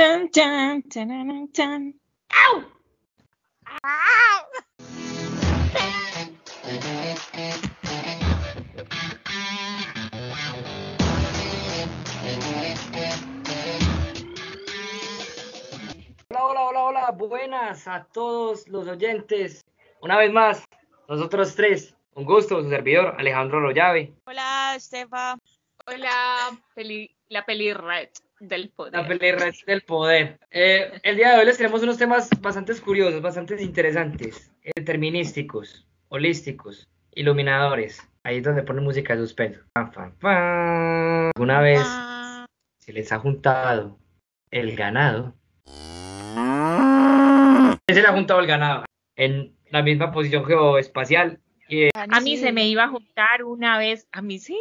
Tan, tan, tan, tan. Hola, hola, hola, hola, buenas a todos los oyentes. Una vez más, nosotros tres, un gusto, su servidor Alejandro Lollave. Hola, Estefa. Hola, peli, la peli red del poder. La pelea del poder. Eh, el día de hoy les tenemos unos temas bastante curiosos, bastante interesantes, determinísticos, holísticos, iluminadores. Ahí es donde ponen música de suspenso. Fan, fan, fan. ¿Alguna vez Ah, se les ha juntado el ganado? Se le ha juntado el ganado en la misma posición geoespacial. Y, eh, A mí se me iba a juntar una vez, a mí sí.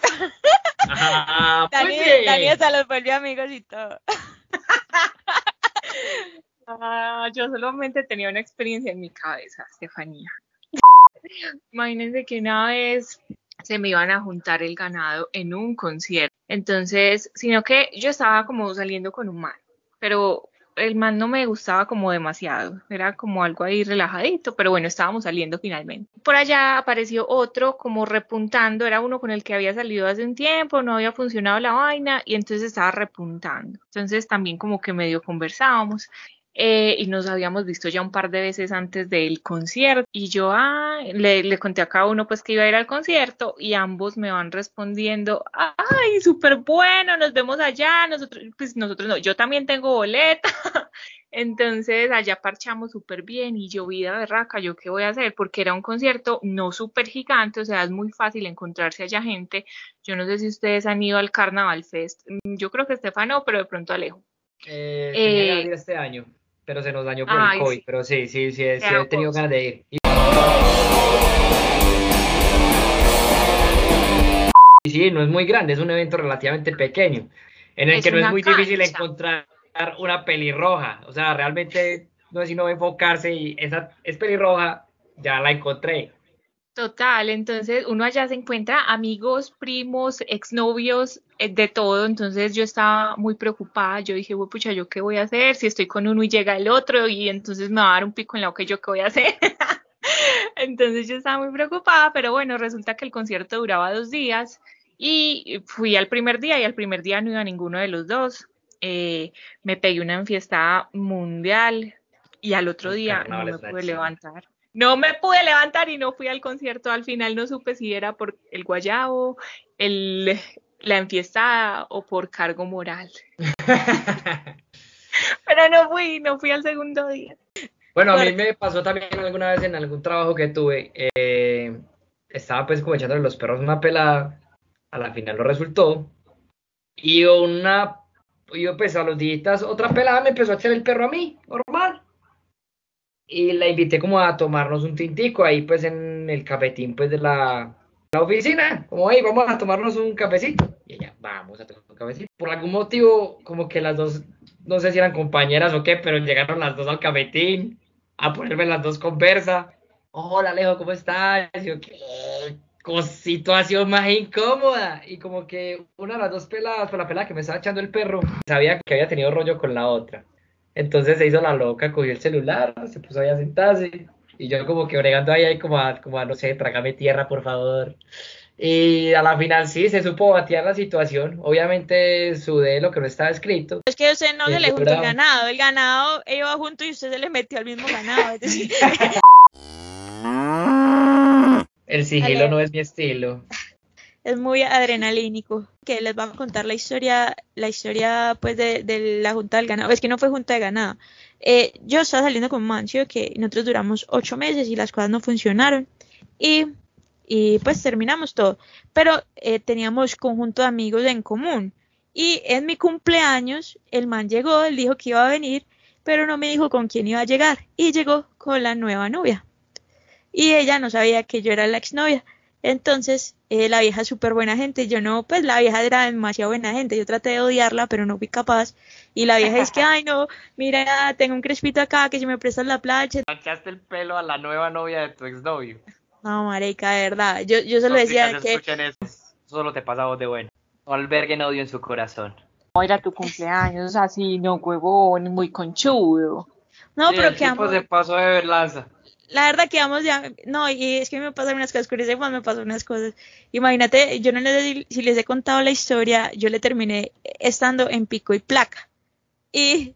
pues Dani, sí. Dani hasta los volvió amigos y todo. Ah, yo solamente tenía una experiencia en mi cabeza, Estefanía. Imagínense que una vez se me iban a juntar el ganado en un concierto. Entonces, sino que yo estaba como saliendo con un man, pero el man no me gustaba como demasiado, era como algo ahí relajadito, pero bueno, estábamos saliendo finalmente. Por allá apareció otro como repuntando, era uno con el que había salido hace un tiempo, no había funcionado la vaina y entonces estaba repuntando. Entonces también como que medio conversábamos eh, y nos habíamos visto ya un par de veces antes del concierto. Y yo ah, le, le conté a cada uno pues que iba a ir al concierto y ambos me van respondiendo, ay, súper bueno, nos vemos allá, nosotros, pues nosotros no, yo también tengo boleta, entonces allá parchamos súper bien y yo vida berraca, yo qué voy a hacer, porque era un concierto no súper gigante, o sea, es muy fácil encontrarse allá gente, yo no sé si ustedes han ido al Carnaval Fest, Mm, yo creo que Estefano, pero de pronto Alejo. Eh, Eh, este año, pero se nos dañó por Ay, el COVID. sí. Pero sí, sí, sí, sí, he tenido ganas de ir. Y... Y sí, no es muy grande, es un evento relativamente pequeño, en el Es que no es muy difícil encontrar una pelirroja. O sea, realmente no es sino enfocarse y esa es pelirroja, ya la encontré. Total, entonces uno allá se encuentra amigos, primos, exnovios, de todo, entonces yo estaba muy preocupada, yo dije, "Güey, pucha, ¿yo qué voy a hacer? Si estoy con uno y llega el otro y entonces me va a dar un pico en la boca, ¿yo qué voy a hacer? Entonces yo estaba muy preocupada, pero bueno, resulta que el concierto duraba dos días y fui al primer día y al primer día no iba ninguno de los dos. Eh, me pegué una enfiestada mundial y al otro día no me pude levantar. No me pude levantar y no fui al concierto. Al final no supe si era por el guayabo, el, la enfiestada o por cargo moral. Pero no fui, no fui al segundo día. Bueno, a mí me pasó también alguna vez en algún trabajo que tuve. eh, estaba pues como echándole los perros una pelada. A la final lo resultó. Y una. Yo pues a los días otra pelada me empezó a echar el perro a mí, normal. Y la invité como a tomarnos un tintico ahí pues en el cafetín pues de la, la oficina. Como, hey, vamos a tomarnos un cafecito. Y ella, vamos a tomar un cafecito. Por algún motivo, como que las dos, no sé si eran compañeras o qué, pero llegaron las dos al cafetín a ponerme las dos conversa. Hola Alejo, ¿cómo estás? Y yo, ¿qué? Situación más incómoda. Y como que una de las dos peladas, por la pelada que me estaba echando el perro, sabía que había tenido rollo con la otra. Entonces se hizo la loca, cogió el celular, se puso ahí a sentarse. Y yo como que bregando ahí, ahí como a, como a, no sé, trágame tierra, por favor. Y a la final sí, se supo batear la situación. Obviamente sudé lo que no estaba escrito. Es que usted no Sí, se le juntó el ganado, el ganado iba junto y usted se le metió al mismo ganado. Es decir, El sigilo no es mi estilo. Es muy adrenalínico. Que les vamos a contar la historia, la historia pues de, de la junta del ganado. Es que no fue junta de ganado. Eh, yo estaba saliendo con Mancio, que nosotros duramos ocho meses y las cosas no funcionaron. Y, y pues terminamos todo. Pero eh, teníamos conjunto de amigos en común. Y en mi cumpleaños, el man llegó, él dijo que iba a venir, pero no me dijo con quién iba a llegar. Y llegó con la nueva novia. Y ella no sabía que yo era la exnovia. Entonces, eh, la vieja es súper buena gente. Yo no, pues la vieja era demasiado buena gente. Yo traté de odiarla, pero no fui capaz. Y la vieja es que, ay, no, mira, tengo un crespito acá, que si me prestas la plancha. echaste el pelo a la nueva novia de tu exnovio. No, marica, de verdad. Yo, yo solo decía que, escuchen eso. Solo te pasa a vos de bueno. No alberguen odio en su corazón. era tu cumpleaños, así, no, huevón, muy conchudo. No, Sí, pero el que tipo se pasó de verlanza. La verdad que vamos ya, no, y es que me pasan unas cosas, Juan me pasó unas cosas. Imagínate, yo no les si, si les he contado la historia, yo le terminé estando en pico y placa. Y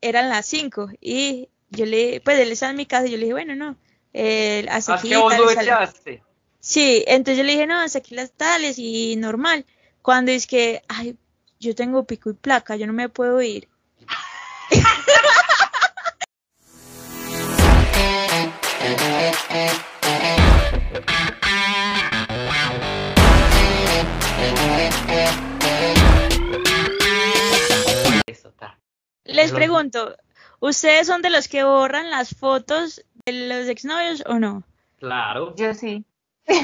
eran las 5 y yo le, pues él estaba en mi casa y yo le dije, bueno, no, eh, hasta aquí. que vos lo echaste. Sí, entonces yo le dije, no, hasta aquí las tales y normal. Cuando es que, ay, yo tengo pico y placa, yo no me puedo ir. Les Lo- pregunto, ¿ustedes son de los que borran las fotos de los exnovios o no? Claro. Yo sí.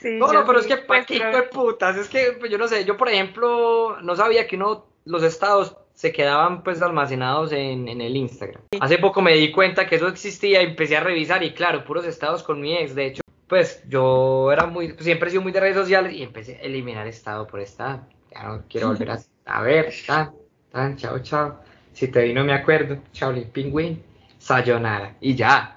Sí, No, yo no, pero es que pues, pa' qué hijo de putas, es que pues, yo no sé, yo por ejemplo no sabía que uno, los estados se quedaban pues almacenados en, en el Instagram. Hace poco me di cuenta que eso existía y empecé a revisar y claro, puros estados con mi ex, de hecho, pues yo era muy, siempre he sido muy de redes sociales y empecé a eliminar estado por estado. Ya no quiero volver a, a ver, tan, tan, chao, chao. Si te vi no me acuerdo, chao, pingüín, sayonara, y ya.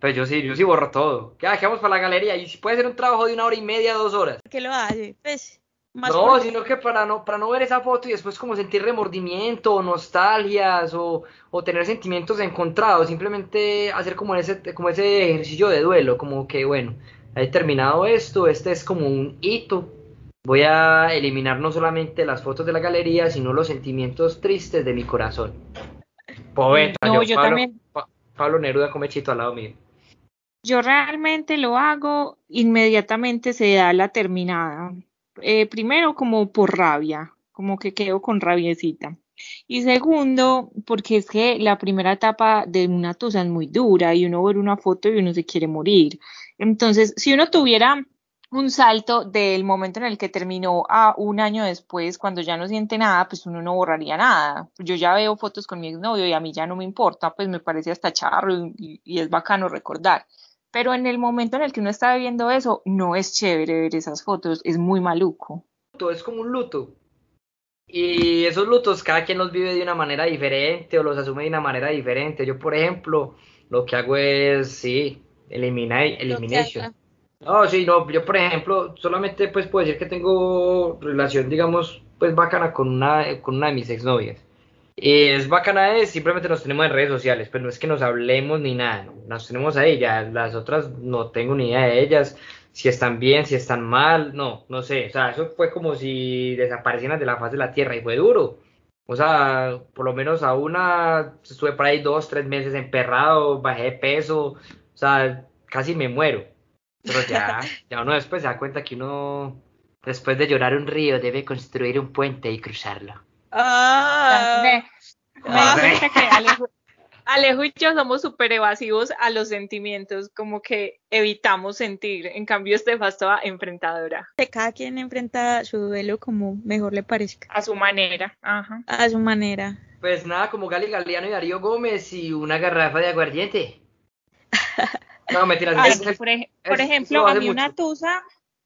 Pues yo sí, yo sí borro todo. ¿Qué dejamos para la galería? Y si puede ser un trabajo de una hora y media, dos horas. ¿Por qué lo hace? Pues, más No, por- sino que para no, para no ver esa foto y después como sentir remordimiento, o nostalgias o, o tener sentimientos encontrados, simplemente hacer como ese, como ese ejercicio de duelo, como que bueno, he terminado esto, este es como un hito, voy a eliminar no solamente las fotos de la galería, sino los sentimientos tristes de mi corazón. Poeta, No, yo Pablo, también. Pa- Pablo Neruda come chito al lado mío. Yo realmente lo hago, inmediatamente se da la terminada. Eh, primero como por rabia, como que quedo con rabiecita. Y segundo, porque es que la primera etapa de una tusa es muy dura y uno ve una foto y uno se quiere morir. Entonces, si uno tuviera un salto del momento en el que terminó a un año después, cuando ya no siente nada, pues uno no borraría nada. Yo ya veo fotos con mi exnovio y a mí ya no me importa, pues me parece hasta charro y, y es bacano recordar. Pero en el momento en el que uno está viviendo eso, no es chévere ver esas fotos, es muy maluco. es como un luto. Y esos lutos cada quien los vive de una manera diferente o los asume de una manera diferente. Yo, por ejemplo, lo que hago es, sí, elimina, elimination. No, sí, no, yo por ejemplo, solamente pues puedo decir que tengo relación, digamos, pues bacana con una, con una de mis exnovias. Y es bacana es, simplemente nos tenemos en redes sociales, pero no es que nos hablemos ni nada, no, nos tenemos ahí, ya las otras no tengo ni idea de ellas, si están bien, si están mal, no, no sé, o sea, eso fue como si desaparecieran de la faz de la tierra y fue duro. O sea, por lo menos a una estuve por ahí dos, tres meses emperrado, bajé de peso, o sea, casi me muero. Pero ya, ya uno después se da cuenta que uno, después de llorar un río, debe construir un puente y cruzarlo. Ah, Me, me Ah, cuenta que Alejo, Alejo y yo somos súper evasivos a los sentimientos, como que evitamos sentir. En cambio, Estefa estaba enfrentadora cada quien enfrenta su duelo como mejor le parezca, a su manera. Ajá. a su manera. Pues nada, como Gali Galeano y Darío Gómez y una garrafa de aguardiente. No, mentiras. Ay, es- por, ej- es- por eso ejemplo, lo a mí una tusa,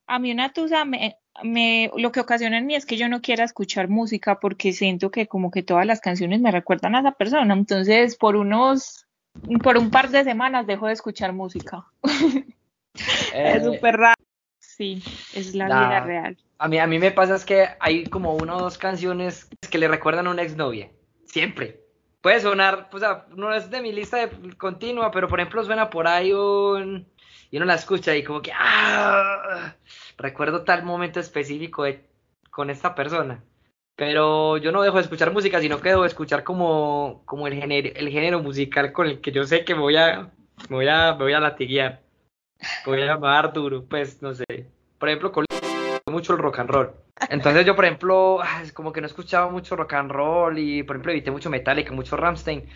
a mí una tusa me, me, lo que ocasiona en mí es que yo no quiera escuchar música porque siento que como que todas las canciones me recuerdan a esa persona. Entonces, por unos, por un par de semanas dejo de escuchar música. eh, Es súper raro. Sí, es la La- vida real. a mí, a mí me pasa es que hay como una o dos canciones que le recuerdan a una exnovia. Siempre. Puede sonar, pues, no es de mi lista de continua, pero por ejemplo suena por ahí un, y uno la escucha y como que, ah, recuerdo tal momento específico de- con esta persona. Pero yo no dejo de escuchar música, sino que dejo de escuchar como, como el género, el género musical con el que yo sé que me voy a, me voy a, me voy a latiguear. Voy a dar duro, pues, no sé. Por ejemplo, con mucho el rock and roll. Entonces yo, por ejemplo, ah, es como que no escuchaba mucho rock and roll y, por ejemplo, evité mucho Metallica, mucho Rammstein,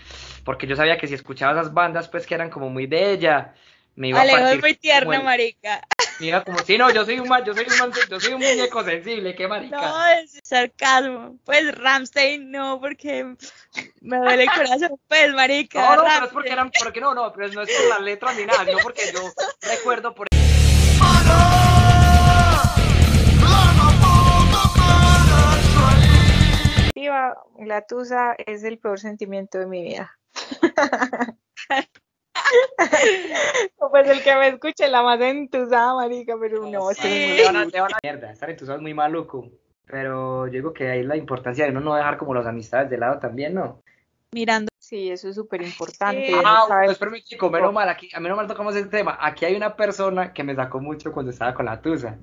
porque yo sabía que si escuchaba esas bandas, pues, que eran como muy de ella, me iba a Alejo es partir muy como tierno, el- marica. me iba como, sí, no, yo soy un man- yo soy un man- yo soy un muñeco sensible, qué marica. No, es sarcasmo. Pues Ramstein no, porque me duele el corazón. Pues, marica. No, no, pero es Rammstein. porque eran, porque no, no, pero no es por las letras ni nada, sino porque yo recuerdo por la tusa es el peor sentimiento de mi vida. pues el que me escuche la más entusada, marica, pero no, sí. es muy mierda, estar entusado es muy maluco. Pero yo digo que ahí la importancia de uno no dejar como las amistades de lado también, ¿no? Mirando. Sí, eso es súper importante. Ah, pues permíteme, chico, menos mal, aquí, a menos mal tocamos ese tema. Aquí hay una persona que me sacó mucho cuando estaba con la tusa.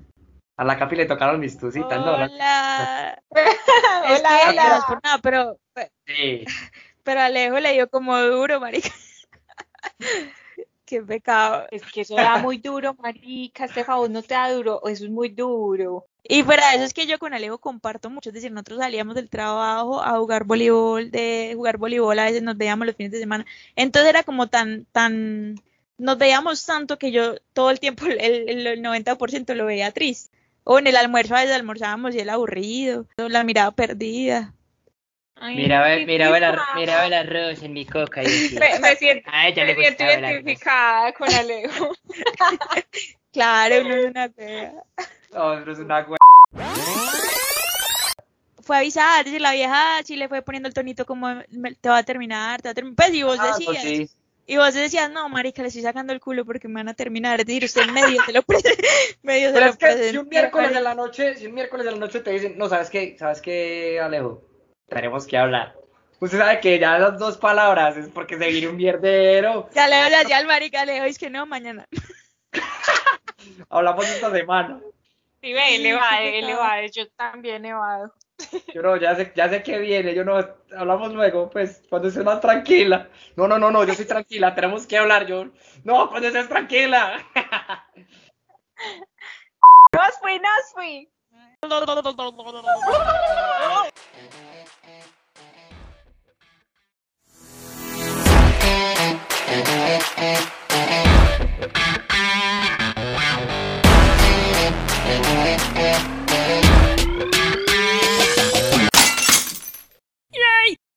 A la Capi le tocaron mis tusitas, ¿no? Hola. hola, hola. Por nada, pero, sí. pero Alejo le dio como duro, marica. Qué pecado. Es que eso da muy duro, marica. Este favor no te da duro. Eso es muy duro. Y para eso es que yo con Alejo comparto mucho. Es decir, nosotros salíamos del trabajo a jugar voleibol, de jugar voleibol, a veces nos veíamos los fines de semana. Entonces era como tan, tan, nos veíamos tanto que yo todo el tiempo, el, el 90% lo veía triste. O en el almuerzo a veces almorzábamos y él aburrido, la mirada perdida. Mira, mira, mira, el arroz en mi coca. Y me, me, siento, me siento identificada con Alejo. claro, no es una fea. No, no es una wea. Fue a avisar, decir, la vieja sí le fue poniendo el tonito como te va a terminar, te va a terminar. Pues y vos ah, decías. Pues y vos decías, no, marica, le estoy sacando el culo porque me van a terminar. Es decir, usted en medio se lo, medio Pero es que si un miércoles de la noche, si un miércoles de la noche te dicen, no, ¿sabes qué? ¿Sabes qué, Alejo? tenemos que hablar. Usted sabe que ya las dos palabras es porque se viene un mierdero. Ya le voy a al marica, le es que no, mañana. Hablamos esta semana. Sí, ve, él va, yo también evado. Yo no, ya sé, ya sé que viene, yo no, hablamos luego, pues, cuando estés más tranquila. No, no, no, no, yo soy tranquila, tenemos que hablar, yo. No, cuando estés tranquila. Nos fui, nos fui.